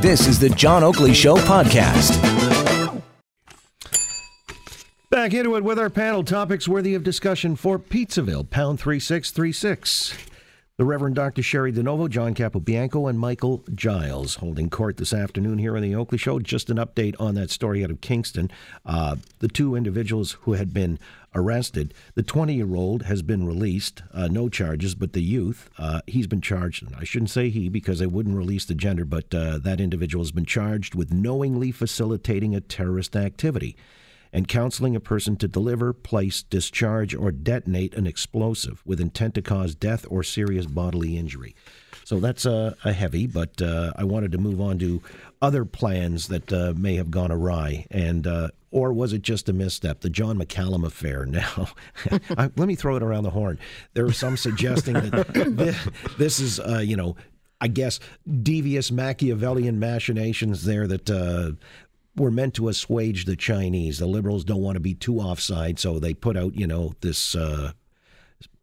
This is the John Oakley Show podcast. Back into it with our panel topics worthy of discussion for Pizzaville, pound 3636. The Reverend Dr. Cheri DiNovo, John Capobianco, and Michael Giles holding court this afternoon here on the Oakley Show. Just an update on that story out of Kingston. Uh, the two individuals who had been arrested, the 20 year old has been released, uh, no charges, but the youth, uh, he's been charged. I shouldn't say he because they wouldn't release the gender, but uh, that individual has been charged with knowingly facilitating a terrorist activity and counseling a person to deliver, place, discharge, or detonate an explosive with intent to cause death or serious bodily injury. So that's a heavy, but uh, I wanted to move on to other plans that uh, may have gone awry, and uh, or was it just a misstep? The John McCallum affair. Now, I, let me throw it around the horn. There are some suggesting that this, this is, uh, you know, I guess devious Machiavellian machinations there that uh, were meant to assuage the Chinese. The liberals don't want to be too offside, so they put out, you know, this uh,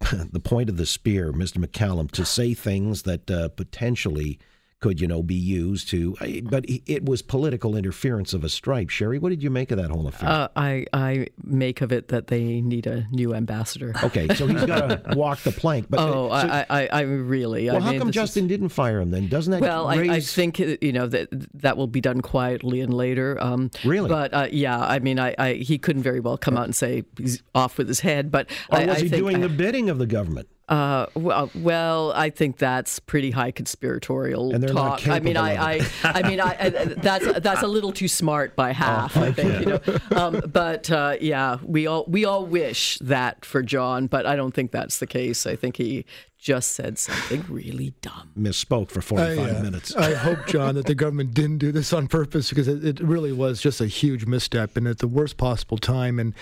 the point of the spear, Mr. McCallum, to say things that uh, potentially could, you know, be used to. But it was political interference of a stripe. Cheri, what did you make of that whole affair? Uh, I I make of it that they need a new ambassador. Okay, so he's got to walk the plank. But oh, so, I, I, I really. Well, I how mean, come Justin is, didn't fire him then? Doesn't that well? raise... I, I think you know that that will be done quietly and later. Um, really? But uh, yeah, I mean, I, I, he couldn't very well come out and say he's off with his head. But or was he doing the bidding of the government? Uh, well, well, I think that's pretty high conspiratorial talk. I mean, I, I, I, mean, I, that's that's a little too smart by half. Oh, I think, you know. Um, but uh, yeah, we all we all wish that for John, but I don't think that's the case. I think he just said something really dumb. Misspoke for 45 I, uh, minutes. I hope, John, that the government didn't do this on purpose because it, it, really was just a huge misstep and at the worst possible time. And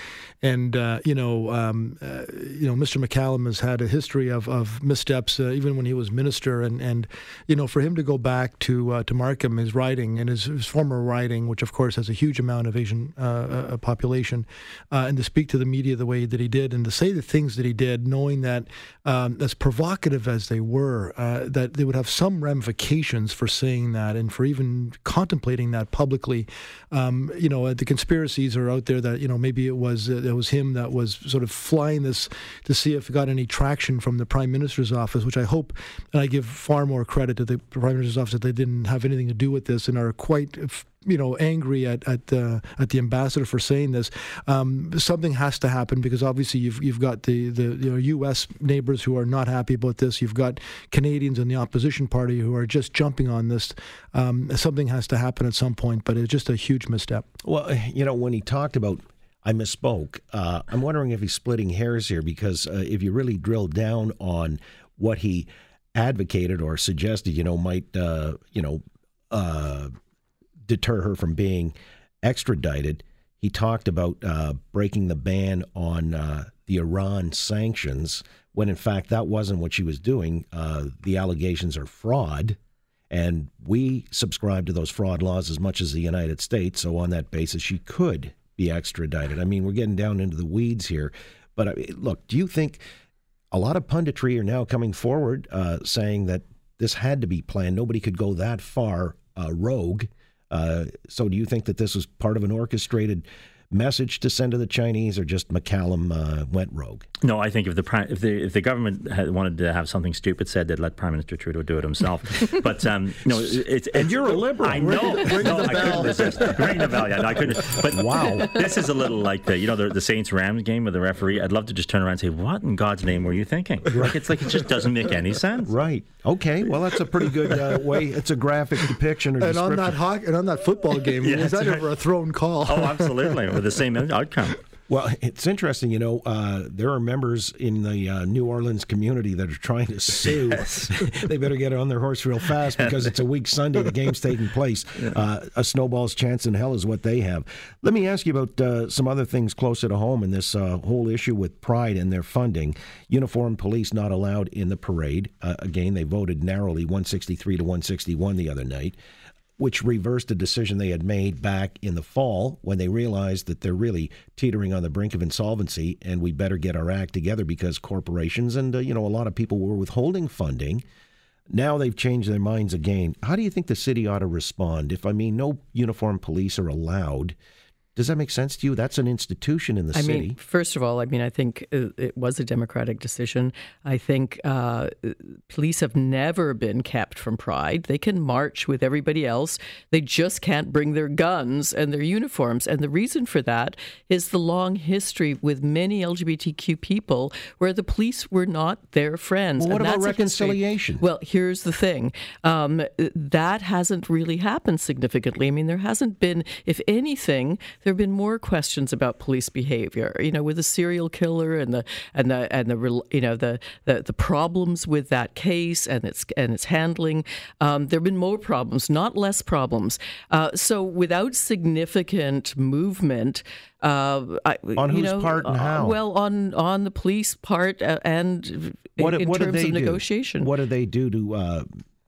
and uh, you know, um, uh, you know, Mr. McCallum has had a history of, of missteps uh, even when he was minister. And, and you know, for him to go back to uh, to Markham, his riding and his, his, former riding, which of course has a huge amount of Asian uh, population, and to speak to the media the way that he did and to say the things that he did, knowing that um, that's provocative provocative as they were, uh, that they would have some ramifications for saying that and for even contemplating that publicly. Um, you know, the conspiracies are out there that you know maybe it was uh, it was him that was sort of flying this to see if it got any traction from the prime minister's office, which I hope, and I give far more credit to the prime minister's office that they didn't have anything to do with this and are quite you know angry at at uh, at the ambassador for saying this. Um, something has to happen because obviously you've you've got the the you know, U.S. neighbors who are not happy about this. You've got Canadians in the opposition party who are just jumping on this. Um, something has to happen at some point, but it's just a huge misstep. Well, you know when he talked about. I misspoke. Uh, I'm wondering if he's splitting hairs here because uh, if you really drill down on what he advocated or suggested, you know, might uh, you know uh, deter her from being extradited. He talked about uh, breaking the ban on uh, the Iran sanctions, when in fact that wasn't what she was doing. Uh, the allegations are fraud, and we subscribe to those fraud laws as much as the United States. So, on that basis, she could be extradited. I mean, we're getting down into the weeds here. But uh, look, do you think a lot of punditry are now coming forward uh, saying that this had to be planned? Nobody could go that far uh, rogue Uh, so, do you think that this was part of an orchestrated message to send to the Chinese, or just McCallum uh, went rogue? No, I think if the if the if the government had wanted to have something stupid said, they'd let Prime Minister Trudeau do it himself. but um, no, it's, it's and you're a liberal. I know. Ring, no, I couldn't resist. Ring the bell. Yeah, no, I couldn't. But wow, this is a little like the you know the, the Saints Rams game with the referee. I'd love to just turn around and say, "What in God's name were you thinking?" Like it's like it just doesn't make any sense. Right. Okay. Well, that's a pretty good uh, way. It's a graphic depiction or and on that hockey and on that football game, yeah, was that right. ever a thrown call? Oh, absolutely, with the same outcome. Well, it's interesting, you know, uh, there are members in the uh, New Orleans community that are trying to sue. Yes. they better get on their horse real fast because it's a week Sunday. The game's taking place. Uh, a snowball's chance in hell is what they have. Let me ask you about uh, some other things closer to home in this uh, whole issue with Pride and their funding. Uniformed police not allowed in the parade. Uh, again, they voted narrowly, 163 to 161 the other night which reversed a decision they had made back in the fall when they realized that they're really teetering on the brink of insolvency and we better get our act together because corporations and uh, you know a lot of people were withholding funding Now they've changed their minds again. How do you think the city ought to respond? If I mean, no uniformed police are allowed. Does that make sense to you? That's an institution in the I city. mean, first of all, I mean, I think it it was a democratic decision. I think uh, police have never been kept from Pride. They can march with everybody else. They just can't bring their guns and their uniforms. And the reason for that is the long history with many LGBTQ people where the police were not their friends. Well, what And about that's reconciliation? Well, here's the thing um, that hasn't really happened significantly. I mean, there hasn't been, if anything, there have been more questions about police behavior. You know, with the serial killer and the and the and the you know the the, the problems with that case and its and its handling. Um, there have been more problems, not less problems. Uh, so without significant movement. Uh, I, On whose know, part and uh, how? Well, on on the police part uh, and what, in what do terms they of do? negotiation. What do they do to, uh,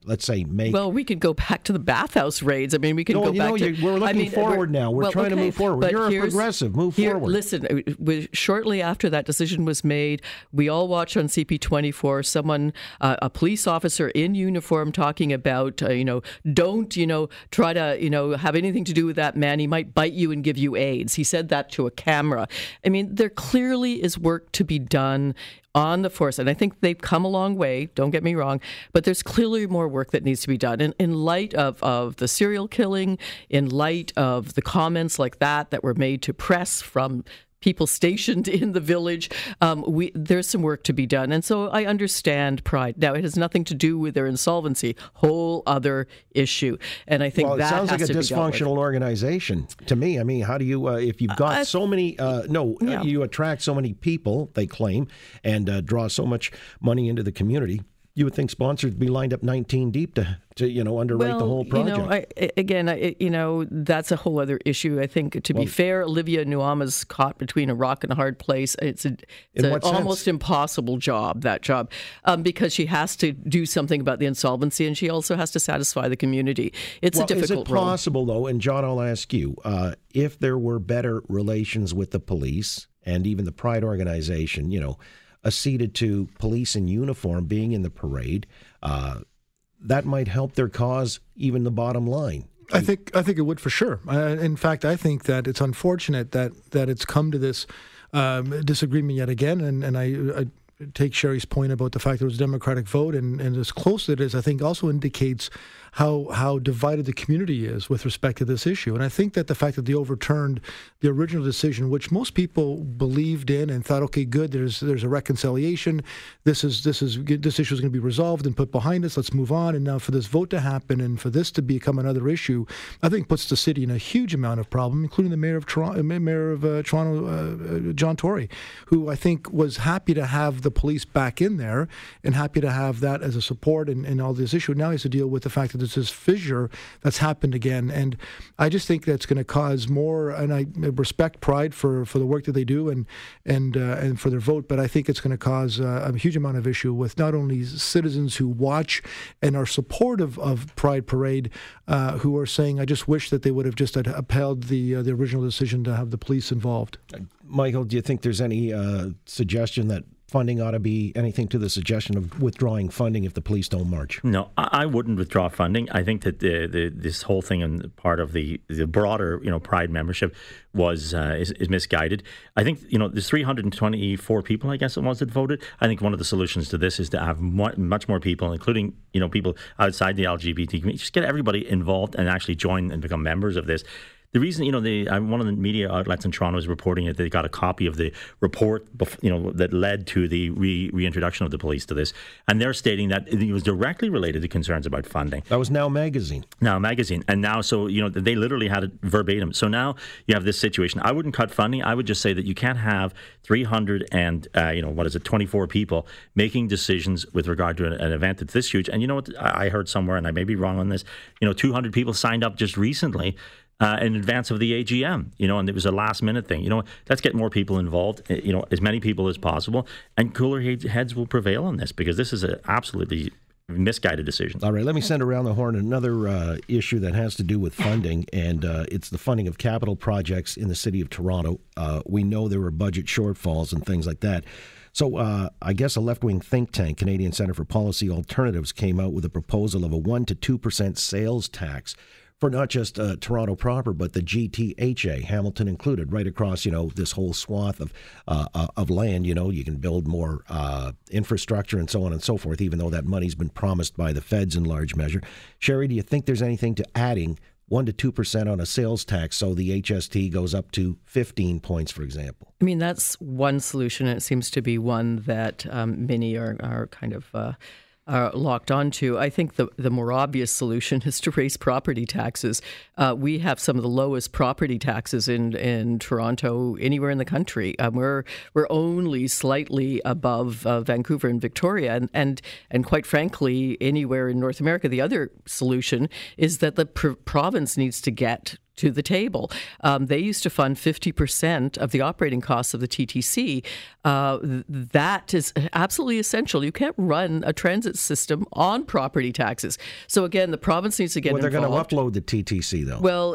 let's say, make Well, we could go back to the bathhouse raids. I mean, we could No, go back know, to. we're I looking mean, forward now. We're well, trying to move forward. You're a progressive. Move here- forward. Listen, we- shortly after that decision was made, we all watched on CP24 someone, uh, a police officer in uniform, talking about, uh, you know, don't, you know, try to, you know, have anything to do with that man. He might bite you and give you AIDS. He said that to a camera. I mean, there clearly is work to be done on the force. And I think they've come a long way, don't get me wrong, but there's clearly more work that needs to be done. And in light of, of the serial killing, in light of the comments like that that were made to press from people stationed in the village, um, we, there's some work to be done. And so I understand pride. Now, it has nothing to do with their insolvency, whole other issue. And I think well, that sounds like a to be dealt with. dysfunctional organization to me. I mean, how do you, uh, if you've got I- so many, uh, no, uh, Yeah. you attract so many people, they claim, and uh, draw so much money into the community, you would think sponsors would be lined up 19 deep to, to you know, underwrite the whole project. You know, I, again, I, you know, that's a whole other issue. I think, to be fair, Olivia Nuamah's caught between a rock and a hard place. It's, a, it's an almost impossible job, that job, um, because she has to do something about the insolvency and she also has to satisfy the community. It's well, a difficult is it role. possible, though, and John, I'll ask you, uh, if there were better relations with the police and even the Pride organization, you know, acceded to police in uniform being in the parade, uh, that might help their cause, even the bottom line. I think I think it would for sure. Uh, in fact, I think that it's unfortunate that that it's come to this um, disagreement yet again. And and I, I take Cheri's point about the fact there was a Democratic vote, and, and as close as it is, I think also indicates how how divided the community is with respect to this issue. And I think that the fact that they overturned the original decision, which most people believed in and thought, okay, good, there's there's a reconciliation. This is this is this issue is going to be resolved and put behind us. Let's move on. And now for this vote to happen and for this to become another issue, I think puts the city in a huge amount of problem, including the mayor of Toronto, mayor of uh, Toronto, uh, uh, John Tory, who I think was happy to have the police back in there and happy to have that as a support and, and all this issue. Now he has to deal with the fact that there's this fissure that's happened again, and I just think that's going to cause more. And I respect Pride for, for the work that they do and and uh, and for their vote, but I think it's going to cause uh, a huge amount of issue with not only citizens who watch and are supportive of Pride Parade, uh, who are saying, "I just wish that they would have just upheld the uh, the original decision to have the police involved." Michael, do you think there's any uh, suggestion that funding ought to be anything to the suggestion of withdrawing funding if the police don't march? No, I, wouldn't withdraw funding. I think that the, the this whole thing and part of the the broader you know Pride membership was uh, is, is misguided. I think you know there's 324 people I guess it was that voted. I think one of the solutions to this is to have mu- much more people, including you know people outside the LGBT community, just get everybody involved and actually join and become members of this. The reason, you know, the one of the media outlets in Toronto is reporting that they got a copy of the report, you know, that led to the re- reintroduction of the police to this, and they're stating that it was directly related to concerns about funding. That was Now Magazine. Now magazine, and now so you know they literally had it verbatim. So now you have this situation. I wouldn't cut funding. I would just say that you can't have 300 and uh, you know what is it, 24 people making decisions with regard to an, an event that's this huge. And you know what? I I heard somewhere, and I may be wrong on this. You know, 200 people signed up just recently uh, in advance of the AGM, you know, and it was a last minute thing. You know, let's get more people involved, uh, you know, as many people as possible, and cooler heads heads will prevail on this because this is an absolutely misguided decision. All right, let me send around the horn another uh, issue that has to do with funding, and uh, it's the funding of capital projects in the city of Toronto. Uh, we know there were budget shortfalls and things like that. So uh, I guess a left wing think tank, Canadian Center for Policy Alternatives, came out with a proposal of a 1% to 2% sales tax for not just uh, Toronto proper, but the GTHA, Hamilton included, right across you know this whole swath of uh, uh, of land. You know, you can build more uh, infrastructure and so on and so forth. Even though that money's been promised by the feds in large measure. Cheri, do you think there's anything to adding one to two percent on a sales tax, so the HST goes up to fifteen points, for example? I mean, that's one solution, it seems to be one that um, many are are kind of uh, are locked onto. I think the, the more obvious solution is to raise property taxes. Uh, we have some of the lowest property taxes in, in Toronto anywhere in the country. Um, we're we're only slightly above uh, Vancouver and Victoria, and, and and quite frankly, anywhere in North America. The other solution is that the pr- province needs to get to the table. Um, they used to fund 50% of the operating costs of the TTC. Uh, that is absolutely essential. You can't run a transit system on property taxes. So again, the province needs to get well, they're going to upload the TTC though. Well,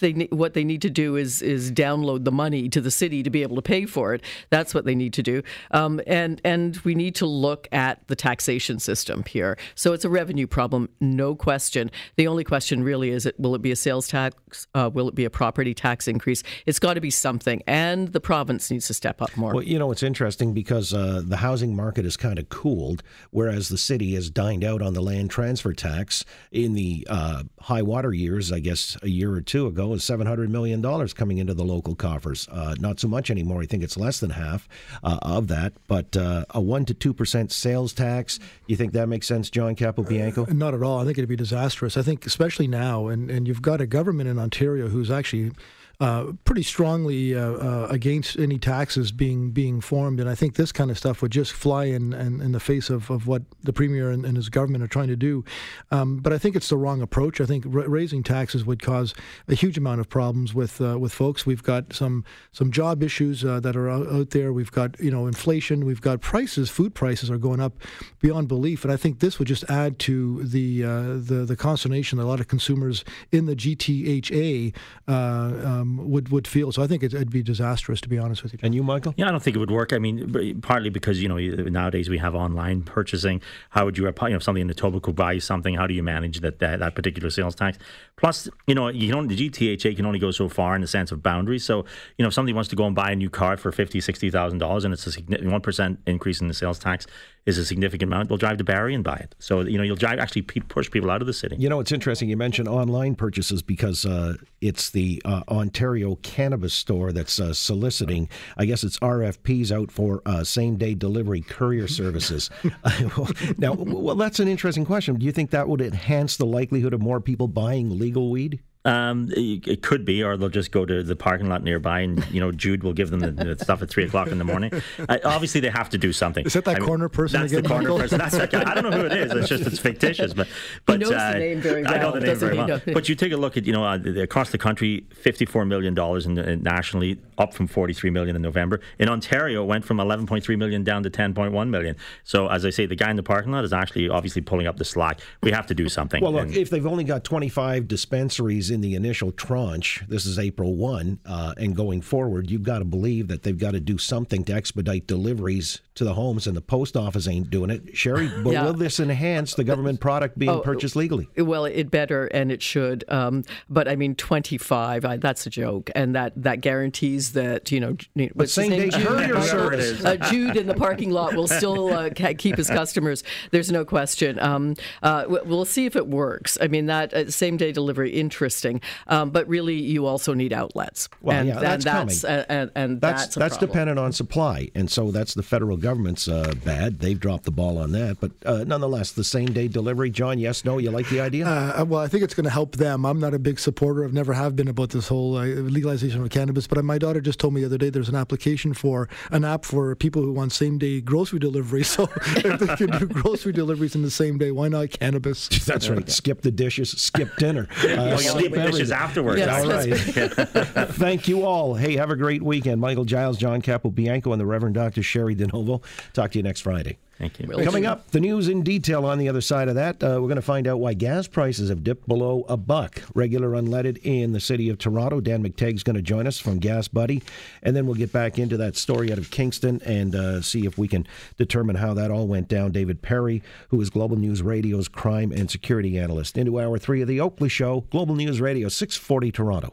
they what they need to do is is download the money to the city to be able to pay for it. That's what they need to do. Um, and and we need to look at the taxation system here. So it's a revenue problem, no question. The only question really is it will it be a sales tax uh, will it be a property tax increase? It's got to be something, and the province needs to step up more. Well, you know, it's interesting because uh, the housing market has kind of cooled, whereas the city has dined out on the land transfer tax. In the uh, high water years, I guess a year or two ago, is seven hundred million dollars coming into the local coffers. Uh, not so much anymore. I think it's less than half uh, of that. But uh, a one to two percent sales tax. You think that makes sense, John Capobianco? not at all. I think it'd be disastrous. I think, especially now, and, and you've got a government in Ontario Who's actually uh, pretty strongly uh, uh, against any taxes being being formed, and I think this kind of stuff would just fly in in, in the face of, of what the premier and, and his government are trying to do. Um, but I think it's the wrong approach. I think ra- raising taxes would cause a huge amount of problems with uh, with folks. We've got some some job issues uh, that are out, out, there. We've got you know inflation. We've got prices. Food prices are going up beyond belief, and I think this would just add to the the the consternation that a lot of consumers in the GTHA. Um, um, would would feel. So I think it'd, be disastrous, to be honest with you. And you, Michael? Yeah, I don't think it would work. I mean, partly because you know nowadays we have online purchasing. How would you, you know, if somebody in Etobicoke buys something, how do you manage that, that that particular sales tax? Plus, you know, you can only, the GTHA can only go so far in the sense of boundaries. So, you know, if somebody wants to go and buy a new car for fifty, sixty thousand dollars, and it's a one percent increase in the sales tax is a significant amount, they'll drive to Barrie and buy it. So, you know, you'll drive actually push people out of the city. You know, it's interesting. You mentioned online purchases because uh, it's the uh, Ontario Cannabis Store that's uh, soliciting. I guess it's RFPs out for uh, same day delivery courier services. now, well, that's an interesting question. Do you think that would enhance the likelihood of more people buying legal weed? Um, it, it, could be, or they'll just go to the parking lot nearby, and you know Jude will give them the, the stuff at three o'clock in the morning. Uh, obviously, they have to do something. Is that that I corner person? That's again, the corner person. That's that guy. I don't know who it is. It's just it's fictitious, but but he knows uh, the name very well. I know the name very well. But you take a look at you know uh, across the country, fifty-four million dollars nationally, up from forty-three million in November. In Ontario, it went from eleven point three million down to ten point one million. So as I say, the guy in the parking lot is actually obviously pulling up the slack. We have to do something. Well, look, and, if they've only got twenty-five dispensaries in the initial tranche. This is April 1, uh, and going forward, you've got to believe that they've got to do something to expedite deliveries to the homes, and the post office ain't doing it. Cheri, but yeah. will this enhance the government product being oh, purchased legally? Well, it better, and it should. Um, but I mean, 25, I, that's a joke, and that, that guarantees that, you know, but same day courier service. Uh, Jude in the parking lot will still uh, keep his customers. There's no question. Um, uh, we'll see if it works. I mean, that uh, same day delivery, interesting. Um, but really, you also need outlets. Well, and, yeah, that's, that's coming. and, and that's that's, that's dependent on supply, and so that's the federal government's uh, bad. They've dropped the ball on that, but uh, nonetheless, the same day delivery. John, yes, no, you like the idea? Uh, well, I think it's going to help them. I'm not a big supporter. I've never have been about this whole uh, legalization of cannabis, but my daughter just told me the other day there's an application for an app for people who want same day grocery delivery. So if they can do grocery deliveries in the same day, why not cannabis? That's right. Skip the dishes, skip dinner. Uh, well, you leave dishes afterwards. Yes, all right. Thank you all. Hey, have a great weekend. Michael Giles, John Capobianco, and the Reverend Dr. Cheri DiNovo. Talk to you next Friday. Thank you. Will Coming do. up, the news in detail on the other side of that. Uh, we're going to find out why gas prices have dipped below a buck. Regular unleaded in the city of Toronto. Dan McTeague's going to join us from Gas Buddy. And then we'll get back into that story out of Kingston and uh, see if we can determine how that all went down. David Perry, who is Global News Radio's crime and security analyst. Into hour three of the Oakley Show, Global News Radio, 640 Toronto.